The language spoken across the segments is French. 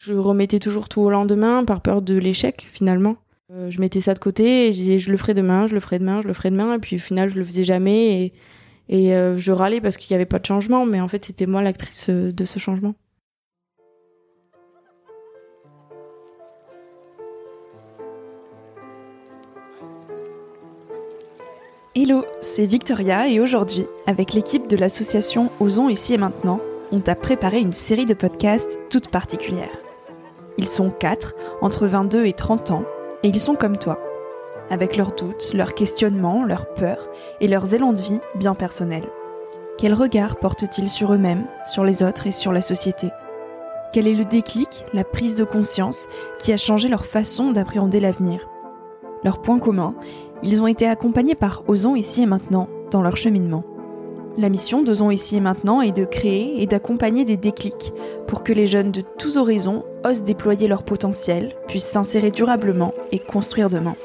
Je remettais toujours tout au lendemain par peur de l'échec finalement. Euh, je mettais ça de côté et je disais je le ferai demain, je le ferai demain, je le ferai demain et puis au final je le faisais jamais et, euh, je râlais parce qu'il n'y avait pas de changement mais en fait c'était moi l'actrice euh, de ce changement. Hello, c'est Victoria et aujourd'hui, avec l'équipe de l'association Osons ici et maintenant, on t'a préparé une série de podcasts toute particulière. Ils sont quatre, entre 22 et 30 ans, et ils sont comme toi, avec leurs doutes, leurs questionnements, leurs peurs et leurs élans de vie bien personnels. Quel regard portent-ils sur eux-mêmes, sur les autres et sur la société? Quel est le déclic, la prise de conscience qui a changé leur façon d'appréhender l'avenir? Leur point commun, ils ont été accompagnés par Osons ici et maintenant dans leur cheminement. La mission d'Osons ici et maintenant est de créer et d'accompagner des déclics pour que les jeunes de tous horizons osent déployer leur potentiel, puissent s'insérer durablement et construire demain.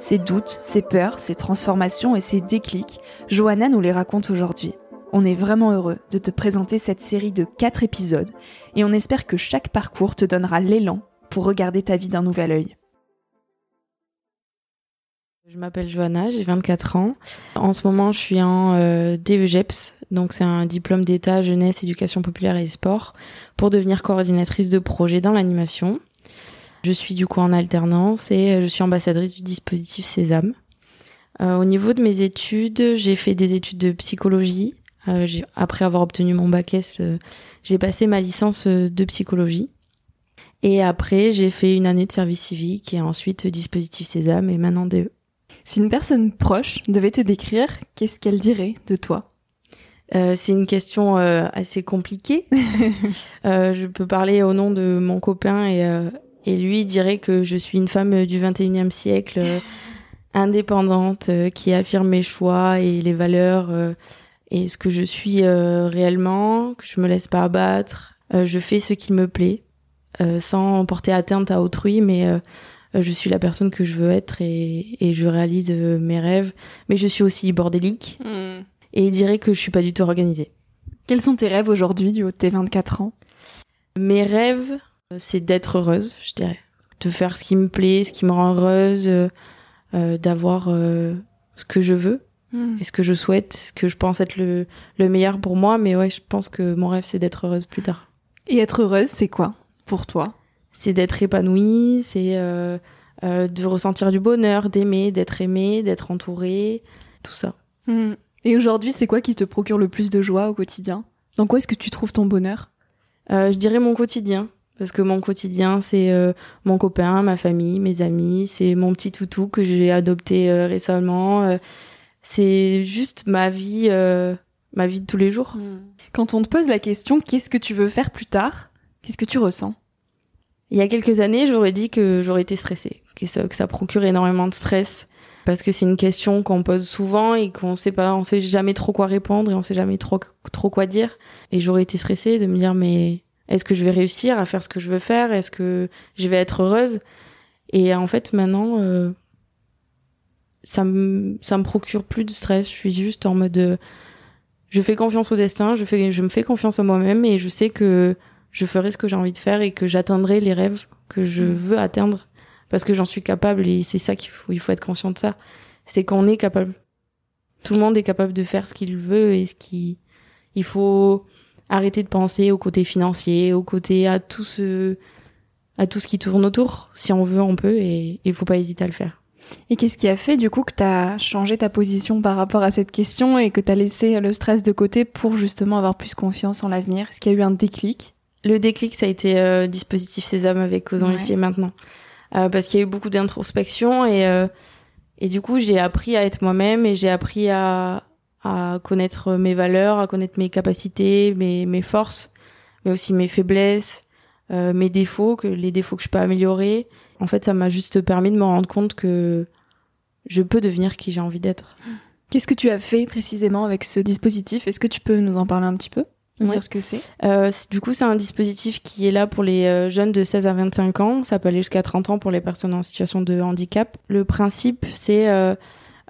Ces doutes, ces peurs, ces transformations et ces déclics, Johanna nous les raconte aujourd'hui. On est vraiment heureux de te présenter cette série de 4 épisodes et on espère que chaque parcours te donnera l'élan pour regarder ta vie d'un nouvel œil. Je m'appelle Johanna, j'ai 24 ans. En ce moment, je suis en euh, DEGEPS, donc c'est un diplôme d'état jeunesse, éducation populaire et sport, pour devenir coordinatrice de projet dans l'animation. Je suis du coup en alternance et euh, je suis ambassadrice du dispositif Sésame. Euh, au niveau de mes études, j'ai fait des études de psychologie. Euh, après avoir obtenu mon bac S, euh, j'ai passé ma licence euh, de psychologie. Et après, j'ai fait une année de service civique et ensuite dispositif Sésame et maintenant DE. Si une personne proche devait te décrire, qu'est-ce qu'elle dirait de toi euh, C'est une question euh, assez compliquée. euh, je peux parler au nom de mon copain et, et lui dirait que je suis une femme du 21e siècle, indépendante, qui affirme mes choix et les valeurs et ce que je suis réellement, que je me laisse pas abattre. je fais ce qui me plaît, sans porter atteinte à autrui, mais je suis la personne que je veux être et, et je réalise euh, mes rêves. Mais je suis aussi bordélique Hmm. et il dirait que je suis pas du tout organisée. Quels sont tes rêves aujourd'hui du haut de tes 24 ans? Mes rêves, euh, c'est d'être heureuse, je dirais. De faire ce qui me plaît, ce qui me rend heureuse, euh, euh, d'avoir euh, ce que je veux et ce que je souhaite, ce que je pense être le, le meilleur pour moi. Mais ouais, je pense que mon rêve, c'est d'être heureuse plus tard. Et être heureuse, c'est quoi pour toi? C'est d'être épanouie, c'est euh, euh, de ressentir du bonheur, d'aimer, d'être aimée, d'être entourée, tout ça. Hmm. Et aujourd'hui, c'est quoi qui te procure le plus de joie au quotidien? Dans quoi est-ce que tu trouves ton bonheur? Euh, je dirais mon quotidien. Parce que mon quotidien, c'est euh, mon copain, ma famille, mes amis, c'est mon petit toutou que j'ai adopté euh, récemment. euh, c'est juste ma vie, euh, ma vie de tous les jours. Quand on te pose la question qu'est-ce que tu veux faire plus tard? Qu'est-ce que tu ressens? Il y a quelques années, j'aurais dit que j'aurais été stressée, que ça, procure énormément de stress. Parce que c'est une question qu'on pose souvent et qu'on sait pas, on sait jamais trop quoi répondre et on sait jamais trop, quoi dire. Et j'aurais été stressée de me dire, mais est-ce que je vais réussir à faire ce que je veux faire? Est-ce que je vais être heureuse? Et en fait, maintenant, euh, ça me, ça me procure plus de stress. Je suis juste en mode, euh, je fais confiance au destin, je fais, je me fais confiance en moi-même et je sais que je ferai ce que j'ai envie de faire et que j'atteindrai les rêves que je veux atteindre parce que j'en suis capable et c'est ça qu'il faut, il faut être conscient de ça. C'est qu'on est capable. Tout le monde est capable de faire ce qu'il veut et ce qui, il faut arrêter de penser au côté financier, au côté à tout ce, à tout ce qui tourne autour. Si on veut, on peut et il faut pas hésiter à le faire. Et qu'est-ce qui a fait du coup que tu as changé ta position par rapport à cette question et que tu as laissé le stress de côté pour justement avoir plus confiance en l'avenir? Est-ce qu'il y a eu un déclic? Le déclic, ça a été euh, dispositif Sésame avec Ouais. ici et maintenant. Euh, parce qu'il y a eu beaucoup d'introspection et, euh, et du coup, j'ai appris à être moi-même et j'ai appris à, à connaître mes valeurs, à connaître mes capacités, mes, mes forces, mais aussi mes faiblesses, euh, mes défauts, que les défauts que je peux améliorer. En fait, ça m'a juste permis de me rendre compte que je peux devenir qui j'ai envie d'être. Qu'est-ce que tu as fait précisément avec ce dispositif? Est-ce que tu peux nous en parler un petit peu? Ouais. dire ce que c'est Euh, du coup, c'est un dispositif qui est là pour les euh, jeunes de 16 à 25 ans. Ça peut aller jusqu'à 30 ans pour les personnes en situation de handicap. Le principe, c'est euh,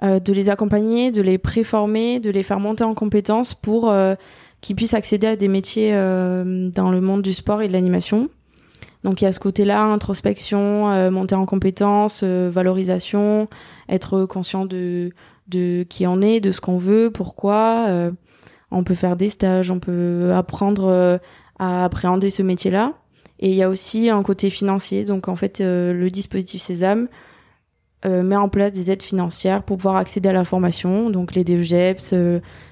euh, de les accompagner, de les préformer, de les faire monter en compétences pour euh, qu'ils puissent accéder à des métiers euh, dans le monde du sport et de l'animation. Donc il y a ce côté-là, introspection, euh, monter en compétences, euh, valorisation, être conscient de de qui on est, de ce qu'on veut, pourquoi. Euh, on peut faire des stages, on peut apprendre à appréhender ce métier-là. Et il y a aussi un côté financier. Donc en fait, le dispositif Sésame met en place des aides financières pour pouvoir accéder à la formation. Donc les DEGEPS,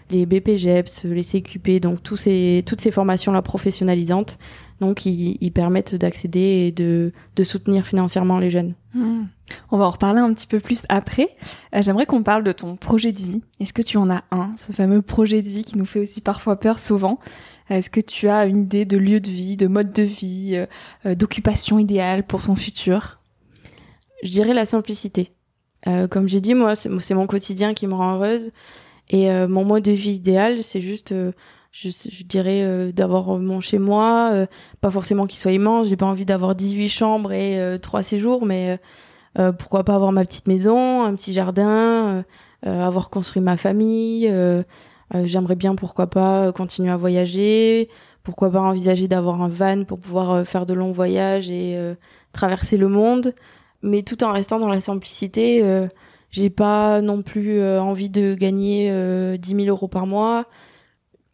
les BPGEPS, les CQP, donc ces, toutes ces formations-là professionnalisantes donc, ils, permettent d'accéder et de, soutenir financièrement les jeunes. Hmm. On va en reparler un petit peu plus après. Euh, j'aimerais qu'on parle de ton projet de vie. Est-ce que tu en as un, ce fameux projet de vie qui nous fait aussi parfois peur souvent? Est-ce que tu as une idée de lieu de vie, de mode de vie, euh, euh, d'occupation idéale pour ton futur? Je dirais la simplicité. comme j'ai dit, moi, c'est mon quotidien qui me rend heureuse. Et mon mode de vie idéal, c'est juste je, dirais euh, d'avoir mon chez moi euh, pas forcément qu'il soit immense j'ai pas envie d'avoir 18 chambres et euh, trois séjours mais pourquoi pas avoir ma petite maison un petit jardin avoir construit ma famille j'aimerais bien pourquoi pas continuer à voyager pourquoi pas envisager d'avoir un van pour pouvoir faire de longs voyages et traverser le monde mais tout en restant dans la simplicité j'ai pas non plus envie de gagner 10 000 euros par mois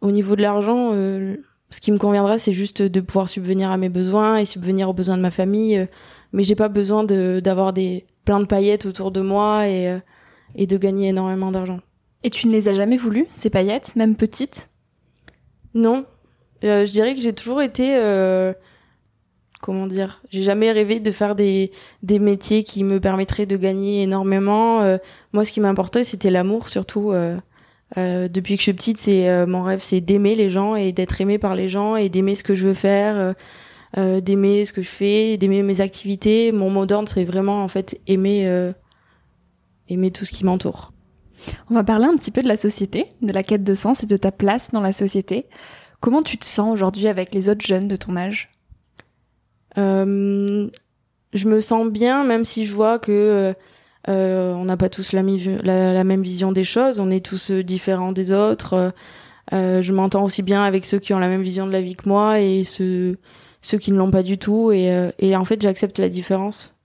au niveau de l'argent, euh, ce qui me conviendra, c'est juste de pouvoir subvenir à mes besoins et subvenir aux besoins de ma famille. Euh, mais j'ai pas besoin de d'avoir des plein de paillettes autour de moi et euh, et de gagner énormément d'argent. Et tu ne les as jamais voulu ces paillettes, même petites? Non, je dirais que j'ai toujours été comment dire, j'ai jamais rêvé de faire des des métiers qui me permettraient de gagner énormément. moi, ce qui m'importait, c'était l'amour surtout. Euh, depuis que je suis petite, c'est euh, mon rêve, c'est d'aimer les gens et d'être aimé par les gens et d'aimer ce que je veux faire, euh, euh d'aimer ce que je fais, d'aimer mes activités. Mon mot d'ordre, c'est vraiment en fait aimer, aimer tout ce qui m'entoure. On va parler un petit peu de la société, de la quête de sens et de ta place dans la société. Comment tu te sens aujourd'hui avec les autres jeunes de ton âge? Je me sens bien, même si je vois que euh, on n'a pas tous la, la, même vision des choses, on est tous euh, différents des autres. Euh, je m'entends aussi bien avec ceux qui ont la même vision de la vie que moi et ceux, ceux qui ne l'ont pas du tout. Et, et en fait, j'accepte la différence.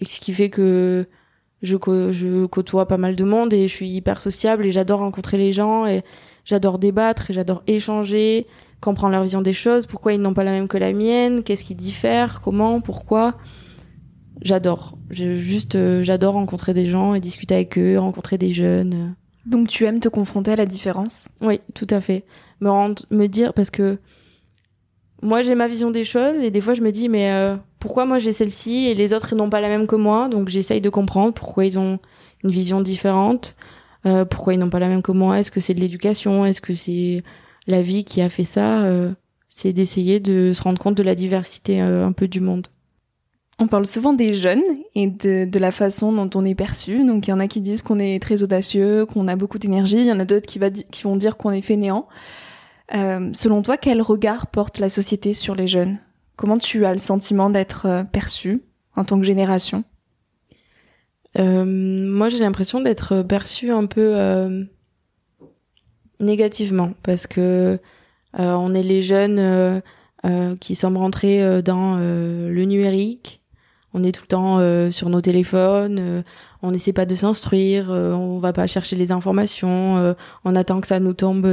Et ce qui fait que je, je côtoie pas mal de monde et je suis hyper sociable et j'adore rencontrer les gens et j'adore débattre et j'adore échanger, comprendre leur vision des choses, pourquoi ils n'ont pas la même que la mienne, qu'est-ce qui diffère, comment, pourquoi j'adore. Juste, euh, j'adore rencontrer des gens et discuter avec eux, rencontrer des jeunes. Donc tu aimes te confronter à la différence? Oui, tout à fait. Me rendre, me dire parce que moi j'ai ma vision des choses et des fois je me dis mais euh, pourquoi moi j'ai celle-ci et les autres n'ont pas la même que moi? Donc j'essaye de comprendre pourquoi ils ont une vision différente, euh, pourquoi ils n'ont pas la même que moi? Est-ce que c'est de l'éducation? Est-ce que c'est la vie qui a fait ça? C'est d'essayer de se rendre compte de la diversité un peu du monde. On parle souvent des jeunes et de, la façon dont on est perçu. Donc il y en a qui disent qu'on est très audacieux, qu'on a beaucoup d'énergie. Il y en a d'autres qui, qui, vont dire qu'on est fainéant. Euh, selon toi, quel regard porte la société sur les jeunes? Comment tu as le sentiment d'être euh, perçu en tant que génération? Euh, Moi, j'ai l'impression d'être perçu un peu négativement parce que on est les jeunes qui sommes rentrés dans le numérique. On est tout le temps euh, sur nos téléphones, euh, on n'essaie pas de s'instruire, euh, on va pas chercher les informations, on attend que ça nous tombe,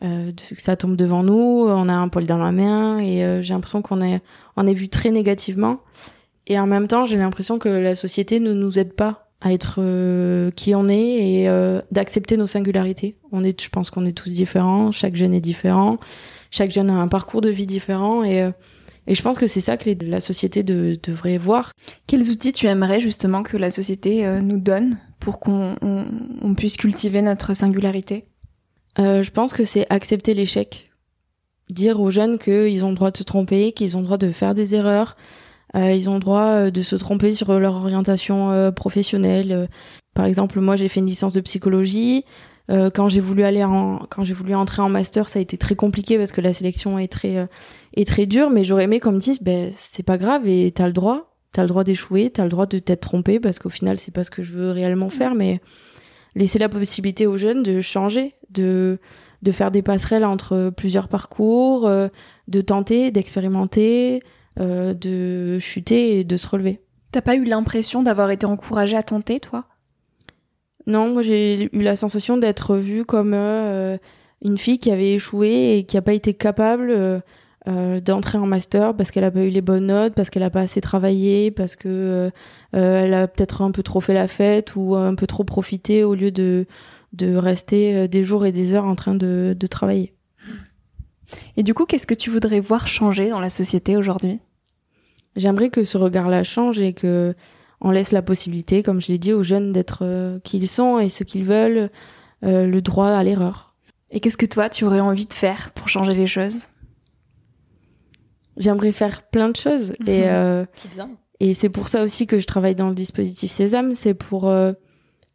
que ça tombe devant nous, on a un poil dans la main et j'ai l'impression qu'on est on est vu très négativement. Et en même temps, j'ai l'impression que la société ne nous aide pas à être qui on est et d'accepter nos singularités. On est, je pense qu'on est tous différents, chaque jeune est différent, chaque jeune a un parcours de vie différent et et je pense que c'est ça que la société devrait voir. Quels outils tu aimerais justement que la société euh, nous donne pour qu'on puisse cultiver notre singularité? Euh, Je pense que c'est accepter l'échec. Dire aux jeunes qu'ils ont le droit de se tromper, qu'ils ont le droit de faire des erreurs, euh, ils ont le droit de se tromper sur leur orientation professionnelle. Par exemple, moi j'ai fait une licence de psychologie. Euh, quand j'ai voulu aller en, quand j'ai voulu entrer en master, ça a été très compliqué parce que la sélection est très, euh, est très dure. Mais j'aurais aimé qu'on me dise, ben c'est pas grave et t'as le droit, t'as le droit d'échouer, t'as le droit de t'être trompé parce qu'au final c'est pas ce que je veux réellement faire. Mais laisser la possibilité aux jeunes de changer, de de faire des passerelles entre plusieurs parcours, euh, de tenter, d'expérimenter, de chuter et de se relever. T'as pas eu l'impression d'avoir été encouragée à tenter, toi? Non, moi j'ai eu la sensation d'être vue comme une fille qui avait échoué et qui n'a pas été capable euh, d'entrer en master parce qu'elle a pas eu les bonnes notes, parce qu'elle a pas assez travaillé, parce que euh, euh, elle a peut-être un peu trop fait la fête ou un peu trop profité au lieu de de rester des jours et des heures en train de, de travailler. Et du coup, qu'est-ce que tu voudrais voir changer dans la société aujourd'hui? J'aimerais que ce regard-là change et que on laisse la possibilité, comme je l'ai dit, aux jeunes d'être qui ils sont et ce qu'ils veulent, le droit à l'erreur. Et qu'est-ce que toi, tu aurais envie de faire pour changer les choses? J'aimerais faire plein de choses. Et, mhm. euh, et c'est pour ça aussi que je travaille dans le dispositif Sésame. C'est pour euh,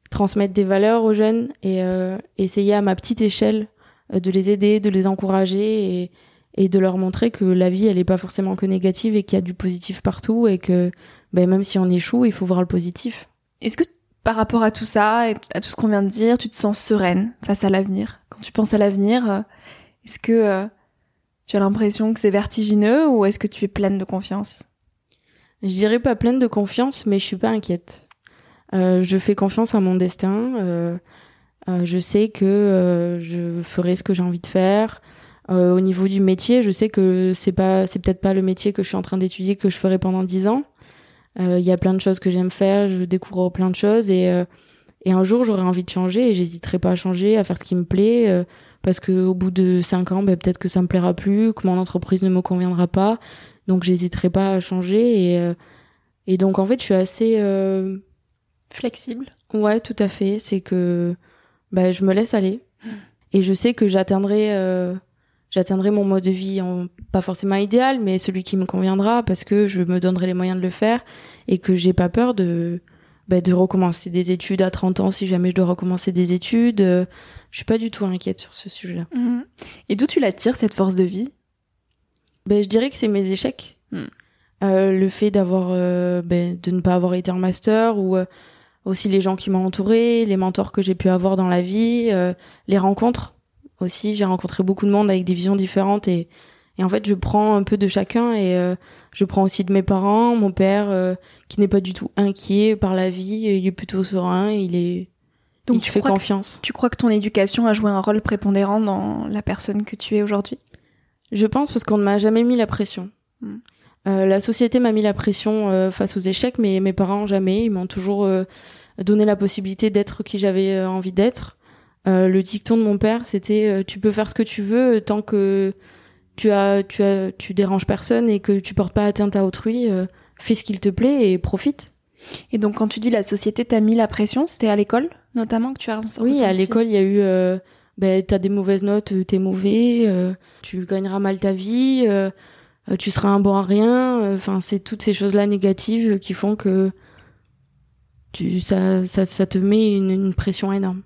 transmettre des valeurs aux jeunes et euh, essayer à ma petite échelle de les aider, de les encourager et, et de leur montrer que la vie, elle n'est pas forcément que négative et qu'il y a du positif partout et que ben, même si on échoue, il faut voir le positif. Est-ce que par rapport à tout ça et à tout ce qu'on vient de dire, tu te sens sereine face à l'avenir? Quand tu penses à l'avenir, est-ce que tu as l'impression que c'est vertigineux ou est-ce que tu es pleine de confiance? Je dirais pas pleine de confiance, mais je suis pas inquiète. Euh, je fais confiance à mon destin. Euh, euh, je sais que je ferai ce que j'ai envie de faire. au niveau du métier, je sais que c'est pas, c'est peut-être pas le métier que je suis en train d'étudier que je ferai pendant dix ans. Il y a plein de choses que j'aime faire. Je découvre plein de choses et et un jour j'aurai envie de changer et j'hésiterai pas à changer, à faire ce qui me plaît parce que au bout de cinq ans, ben, peut-être que ça me plaira plus, que mon entreprise ne me conviendra pas, donc j'hésiterai pas à changer et euh, et donc en fait je suis assez euh... flexible. Ouais, tout à fait. C'est que ben, je me laisse aller et je sais que j'atteindrai euh, j'atteindrai mon mode de vie en, pas forcément idéal, mais celui qui me conviendra parce que je me donnerai les moyens de le faire et que j'ai pas peur de ben, de recommencer des études à 30 ans si jamais je dois recommencer des études je suis pas du tout inquiète sur ce sujet-là. Mhm. Et d'où tu la tires cette force de vie? Ben je dirais que c'est mes échecs. Mhm. Euh, le fait d'avoir euh, ben, de ne pas avoir été en master ou euh, aussi les gens qui m'ont entouré, les mentors que j'ai pu avoir dans la vie, les rencontres aussi. J'ai rencontré beaucoup de monde avec des visions différentes et, et en fait je prends un peu de chacun et je prends aussi de mes parents, mon père qui n'est pas du tout inquiet par la vie, il est plutôt serein, il est donc il tu fais confiance. tu crois que ton éducation a joué un rôle prépondérant dans la personne que tu es aujourd'hui? Je pense parce qu'on ne m'a jamais mis la pression. Hmm. Euh, la société m'a mis la pression euh, face aux échecs, mais mes parents jamais. Ils m'ont toujours euh, donné la possibilité d'être qui j'avais envie d'être. le dicton de mon père, c'était tu peux faire ce que tu veux tant que tu as tu as tu déranges personne et que tu portes pas atteinte à autrui. fais ce qu'il te plaît et profite. Et donc quand tu dis la société t'a mis la pression, c'était à l'école notamment que tu as Oui, à l'école, il y a eu euh, ben t'as des mauvaises notes, t'es mauvais, euh, tu gagneras mal ta vie, euh, tu seras un bon à rien. Enfin, c'est toutes ces choses-là négatives qui font que tu ça ça, ça te met une, une pression énorme.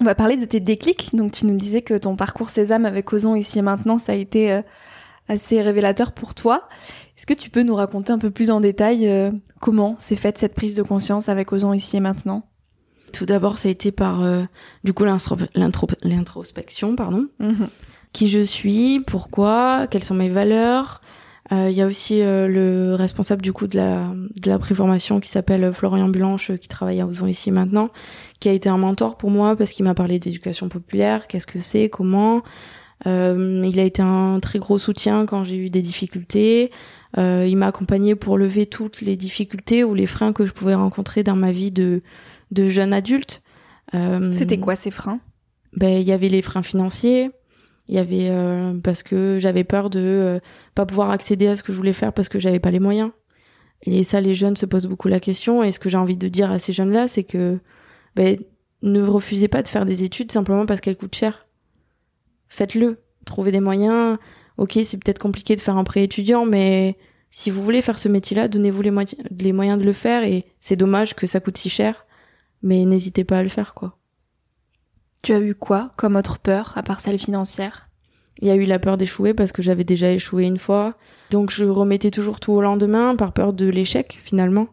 On va parler de tes déclics. Donc, tu nous disais que ton parcours Sésame avec Ozon ici et maintenant, ça a été assez révélateur pour toi. Est-ce que tu peux nous raconter un peu plus en détail comment s'est faite cette prise de conscience avec Ozon ici et maintenant? Tout d'abord, ça a été par euh, du coup l'introspection, pardon. Mhm. Qui je suis, pourquoi, quelles sont mes valeurs. Euh, il y a aussi euh, le responsable du coup de la de la préformation qui s'appelle Florian Blanche, qui travaille à Ozon ici maintenant, qui a été un mentor pour moi parce qu'il m'a parlé d'éducation populaire, qu'est-ce que c'est, comment. il a été un très gros soutien quand j'ai eu des difficultés. Il m'a accompagné pour lever toutes les difficultés ou les freins que je pouvais rencontrer dans ma vie de de jeunes adultes. Euh, C'était quoi ces freins? Ben il y avait les freins financiers. Il y avait euh, parce que j'avais peur de euh, pas pouvoir accéder à ce que je voulais faire parce que j'avais pas les moyens. Et ça, les jeunes se posent beaucoup la question. Et ce que j'ai envie de dire à ces jeunes-là, c'est que ben, ne refusez pas de faire des études simplement parce qu'elles coûtent cher. Faites-le. Trouvez des moyens. Ok, c'est peut-être compliqué de faire un prêt étudiant, mais si vous voulez faire ce métier-là, donnez-vous les, les moyens de le faire. Et c'est dommage que ça coûte si cher mais n'hésitez pas à le faire, quoi. Tu as eu quoi comme autre peur, à part celle financière? Il y a eu la peur d'échouer parce que j'avais déjà échoué une fois. Donc je remettais toujours tout au lendemain par peur de l'échec, finalement.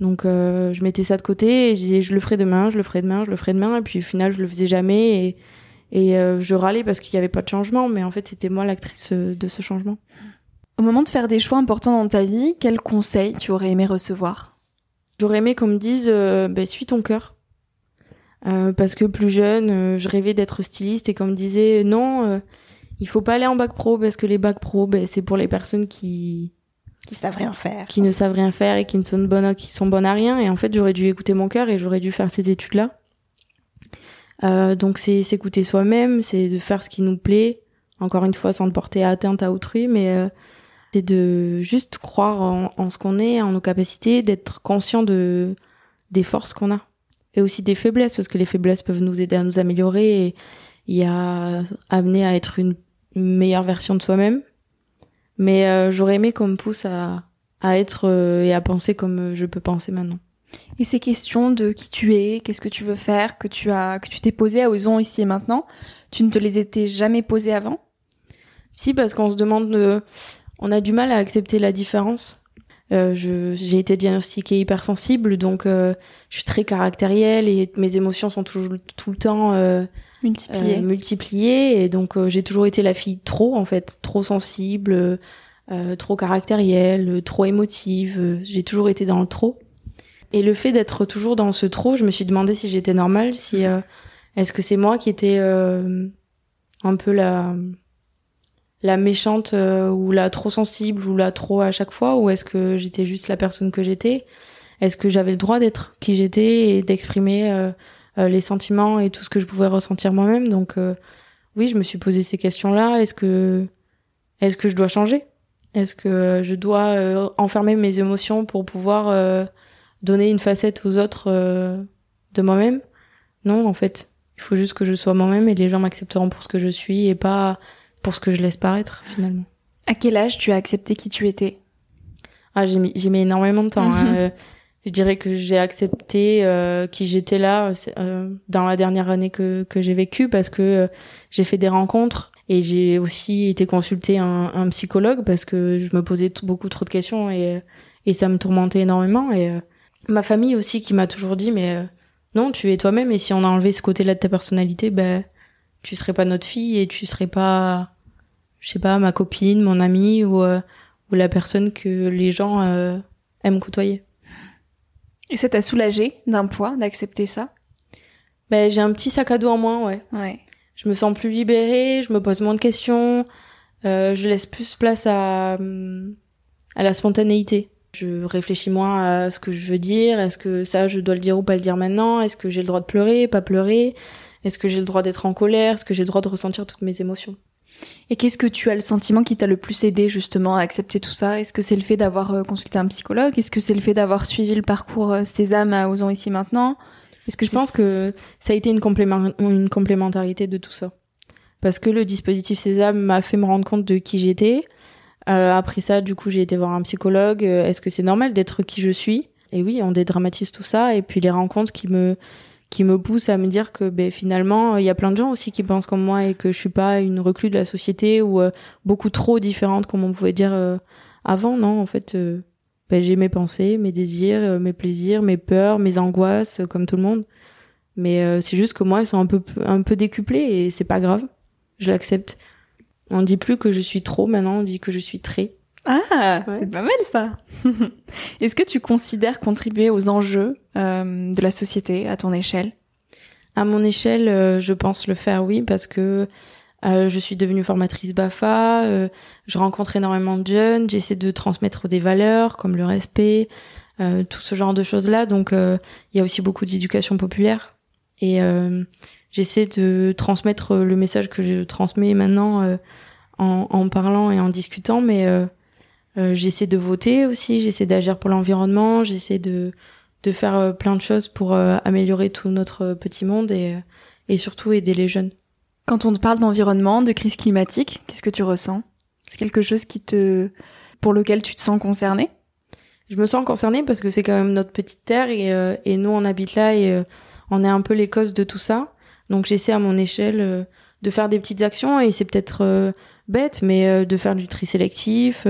Donc euh, je mettais ça de côté et je disais je le ferai demain, je le ferai demain, je le ferai demain. Et puis au final, je le faisais jamais et, et euh, je râlais parce qu'il n'y avait pas de changement. Mais en fait, c'était moi l'actrice euh, de ce changement. Au moment de faire des choix importants dans ta vie, quels conseils tu aurais aimé recevoir? J'aurais aimé qu'on me dise euh, bah, suis ton cœur. Euh, parce que plus jeune, je rêvais d'être styliste et qu'on me disait non, il faut pas aller en bac pro parce que les bacs pro, bah, c'est pour les personnes qui qui savent rien faire, qui ne savent rien faire et qui ne sont bonnes, qui sont bonnes à rien. Et en fait, j'aurais dû écouter mon cœur et j'aurais dû faire ces études-là. Euh, donc c'est s'écouter soi-même, c'est de faire ce qui nous plaît. Encore une fois, sans porter atteinte à autrui, mais euh, c'est de juste croire en, en ce qu'on est, en nos capacités, d'être conscient de des forces qu'on a et aussi des faiblesses parce que les faiblesses peuvent nous aider à nous améliorer et, à amener à être une meilleure version de soi-même. Mais euh, j'aurais aimé qu'on me pousse à, à être euh, et à penser comme je peux penser maintenant. Et ces questions de qui tu es, qu'est-ce que tu veux faire, que tu as, que tu t'es posé à Ozon ici et maintenant, tu ne te les étais jamais posées avant? Si, parce qu'on se demande, de... on a du mal à accepter la différence. Euh, j'ai été diagnostiquée hypersensible, donc euh, je suis très caractérielle et mes émotions sont toujours tout le temps euh, multipliées. euh, multipliées et donc euh, j'ai toujours été la fille trop en fait, trop sensible, euh, trop caractérielle, trop émotive. euh, j'ai toujours été dans le trop. Et le fait d'être toujours dans ce trop, je me suis demandé si j'étais normale, si euh, est-ce que c'est moi qui étais euh, un peu la la méchante euh, ou la trop sensible ou la trop à chaque fois ou est-ce que j'étais juste la personne que j'étais? Est-ce que j'avais le droit d'être qui j'étais et d'exprimer les sentiments et tout ce que je pouvais ressentir moi-même? Donc euh, oui, je me suis posé ces questions-là. Est-ce que est-ce que je dois changer? Est-ce que je dois euh, enfermer mes émotions pour pouvoir euh, donner une facette aux autres euh, de moi-même Non, en fait, il faut juste que je sois moi-même et les gens m'accepteront pour ce que je suis et pas pour ce que je laisse paraître finalement. À quel âge tu as accepté qui tu étais? Ah, j'ai mis, j'ai mis énormément de temps. hein. Mhm. Euh, je dirais que j'ai accepté euh, qui j'étais là c'est, euh, dans la dernière année que, que j'ai vécue parce que euh, j'ai fait des rencontres et j'ai aussi été consulter un, un psychologue parce que je me posais beaucoup trop de questions et, et ça me tourmentait énormément. Et euh, ma famille aussi qui m'a toujours dit mais euh, non, tu es toi-même et si on a enlevé ce côté-là de ta personnalité, ben tu serais pas notre fille et tu serais pas je sais pas ma copine, mon amie ou euh, ou la personne que les gens euh, aiment côtoyer. Et ça t'a soulagé d'un poids d'accepter ça? Ben j'ai un petit sac à dos en moins, ouais. Ouais. Je me sens plus libérée, je me pose moins de questions, euh, je laisse plus place à hum, à la spontanéité. Je réfléchis moins à ce que je veux dire, est-ce que ça je dois le dire ou pas le dire maintenant, est-ce que j'ai le droit de pleurer, pas pleurer, est-ce que j'ai le droit d'être en colère, est-ce que j'ai le droit de ressentir toutes mes émotions? Et qu'est-ce que tu as le sentiment qui t'a le plus aidé justement à accepter tout ça? Est-ce que c'est le fait d'avoir euh, consulté un psychologue? Est-ce que c'est le fait d'avoir suivi le parcours euh, Sésame à Osons ici maintenant? Est-ce que je pense que ça a été une, complément- une complémentarité de tout ça. Parce que le dispositif Sésame m'a fait me rendre compte de qui j'étais. Euh, après ça, du coup, j'ai été voir un psychologue. Euh, Est-ce que c'est normal d'être qui je suis? Et oui, on dédramatise tout ça. Et puis les rencontres qui me qui me poussent à me dire que ben, finalement, il y a plein de gens aussi qui pensent comme moi et que je suis pas une reclus de la société ou euh, beaucoup trop différente comme on pouvait dire euh, avant. Non, en fait, euh, ben, j'ai mes pensées, mes désirs, euh, mes plaisirs, mes peurs, mes angoisses, comme tout le monde. Mais c'est juste que moi, elles sont un peu un peu décuplées et c'est pas grave. Je l'accepte. On dit plus que je suis trop maintenant, on dit que je suis très. Ah, Ouais. c'est pas mal ça. Est-ce que tu considères contribuer aux enjeux euh, de la société à ton échelle? À mon échelle, euh, je pense le faire, oui, parce que euh, je suis devenue formatrice BAFA, euh, je rencontre énormément de jeunes, j'essaie de transmettre des valeurs comme le respect, euh, tout ce genre de choses-là. Donc, euh, il y a aussi beaucoup d'éducation populaire. Et euh, j'essaie de transmettre le message que je transmets maintenant euh, en, en parlant et en discutant, mais euh, euh, j'essaie de voter aussi, j'essaie d'agir pour l'environnement, j'essaie de de faire euh, plein de choses pour euh, améliorer tout notre euh, petit monde et, euh, et surtout aider les jeunes. Quand on te parle d'environnement, de crise climatique, qu'est-ce que tu ressens? C'est quelque chose qui te, pour lequel tu te sens concerné? Je me sens concernée parce que c'est quand même notre petite terre et, euh, et nous on habite là et euh, on est un peu les causes de tout ça. Donc j'essaie à mon échelle euh, de faire des petites actions et c'est peut-être euh, bête mais euh, de faire du tri sélectif.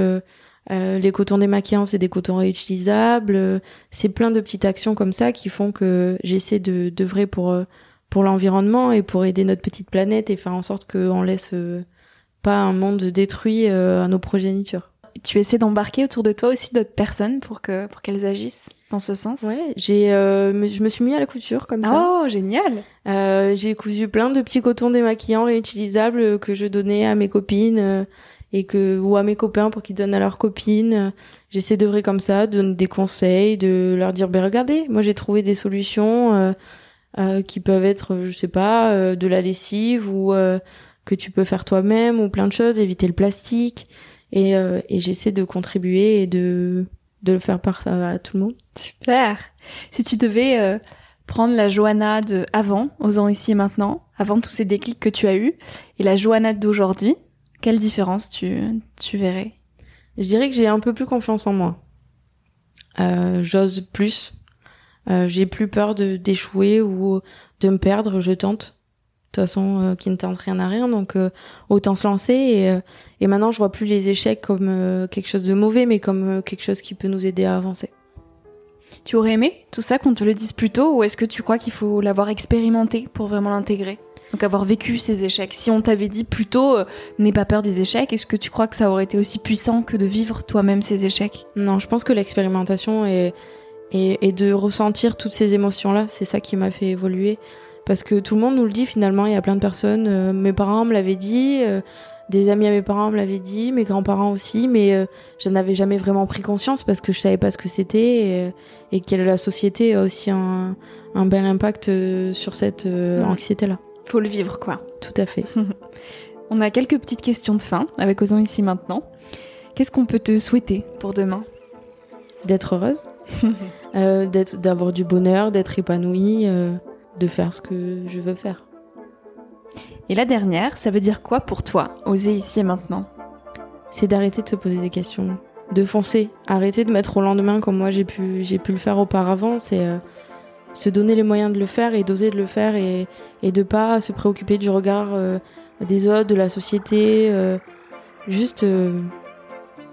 les cotons démaquillants c'est des cotons réutilisables. c'est plein de petites actions comme ça qui font que j'essaie de d'œuvrer pour pour l'environnement et pour aider notre petite planète et faire en sorte qu'on laisse pas un monde détruit à nos progénitures. Tu essaies d'embarquer autour de toi aussi d'autres personnes pour que pour qu'elles agissent dans ce sens? Ouais, j'ai, euh, je me suis mis à la couture comme ça. Oh, génial. Euh, j'ai cousu plein de petits cotons démaquillants réutilisables que je donnais à mes copines euh, et que ou à mes copains pour qu'ils donnent à leurs copines. J'essaie d'œuvrer comme ça, de donner des conseils, de leur dire, ben regardez, moi j'ai trouvé des solutions euh, euh, qui peuvent être, je sais pas, euh, de la lessive ou que tu peux faire toi-même ou plein de choses, éviter le plastique. Et, et j'essaie de contribuer et de de le faire part à tout le monde. Super. Si tu devais prendre la Johanna de avant, osant ici et maintenant, avant tous ces déclics que tu as eus, et la Johanna d'aujourd'hui, quelle différence tu, tu verrais? Je dirais que j'ai un peu plus confiance en moi. Euh, J'ose plus. Euh, j'ai plus peur de d'échouer ou de me perdre. Je tente. De toute façon, euh, qui ne tente rien à rien, donc euh, autant se lancer. Et, euh, et maintenant, je vois plus les échecs comme quelque chose de mauvais, mais comme quelque chose qui peut nous aider à avancer. Tu aurais aimé tout ça qu'on te le dise plus tôt, ou est-ce que tu crois qu'il faut l'avoir expérimenté pour vraiment l'intégrer? Donc avoir vécu ces échecs. Si on t'avait dit plutôt euh, n'aie pas peur des échecs, est-ce que tu crois que ça aurait été aussi puissant que de vivre toi-même ces échecs? Non, je pense que l'expérimentation et, et, de ressentir toutes ces émotions-là, c'est ça qui m'a fait évoluer. Parce que tout le monde nous le dit finalement, il y a plein de personnes, euh, mes parents me l'avaient dit, euh, des amis à mes parents me l'avaient dit, mes grands-parents aussi, mais je n'avais jamais vraiment pris conscience parce que je savais pas ce que c'était et, et que la société a aussi un, un bel impact sur cette anxiété-là. Faut le vivre, quoi. Tout à fait. On a quelques petites questions de fin avec Osons ici maintenant. Qu'est-ce qu'on peut te souhaiter pour demain? D'être heureuse, euh, d'avoir du bonheur, d'être épanouie, euh, de faire ce que je veux faire. Et la dernière, ça veut dire quoi pour toi, oser ici et maintenant? C'est d'arrêter de se poser des questions, de foncer, arrêter de mettre au lendemain comme moi j'ai pu, j'ai pu le faire auparavant. C'est euh, se donner les moyens de le faire et d'oser de le faire et, et de pas se préoccuper du regard euh, des autres, de la société, euh, juste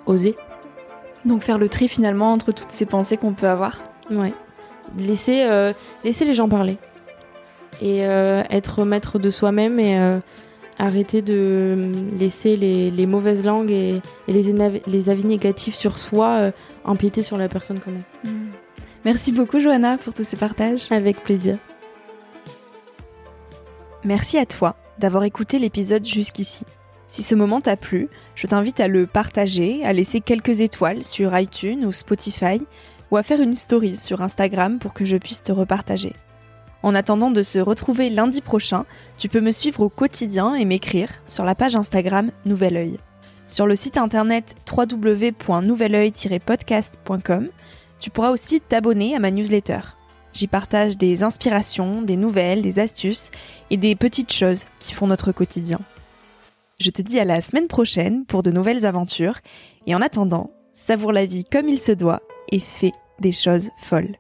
oser. Donc faire le tri finalement entre toutes ces pensées qu'on peut avoir? Ouais. Laisser, laisser les gens parler et être maître de soi-même et arrêter de laisser les, les mauvaises langues et, et les, les, avis négatifs sur soi empiéter sur la personne qu'on est. Mmh. Merci beaucoup Johanna pour tous ces partages. Avec plaisir. Merci à toi d'avoir écouté l'épisode jusqu'ici. Si ce moment t'a plu, je t'invite à le partager, à laisser quelques étoiles sur iTunes ou Spotify, ou à faire une story sur Instagram pour que je puisse te repartager. En attendant de se retrouver lundi prochain, tu peux me suivre au quotidien et m'écrire sur la page Instagram Nouvel Oeil. Sur le site internet www.nouveloeil-podcast.com, tu pourras aussi t'abonner à ma newsletter. J'y partage des inspirations, des nouvelles, des astuces et des petites choses qui font notre quotidien. Je te dis à la semaine prochaine pour de nouvelles aventures et en attendant, savoure la vie comme il se doit et fais des choses folles.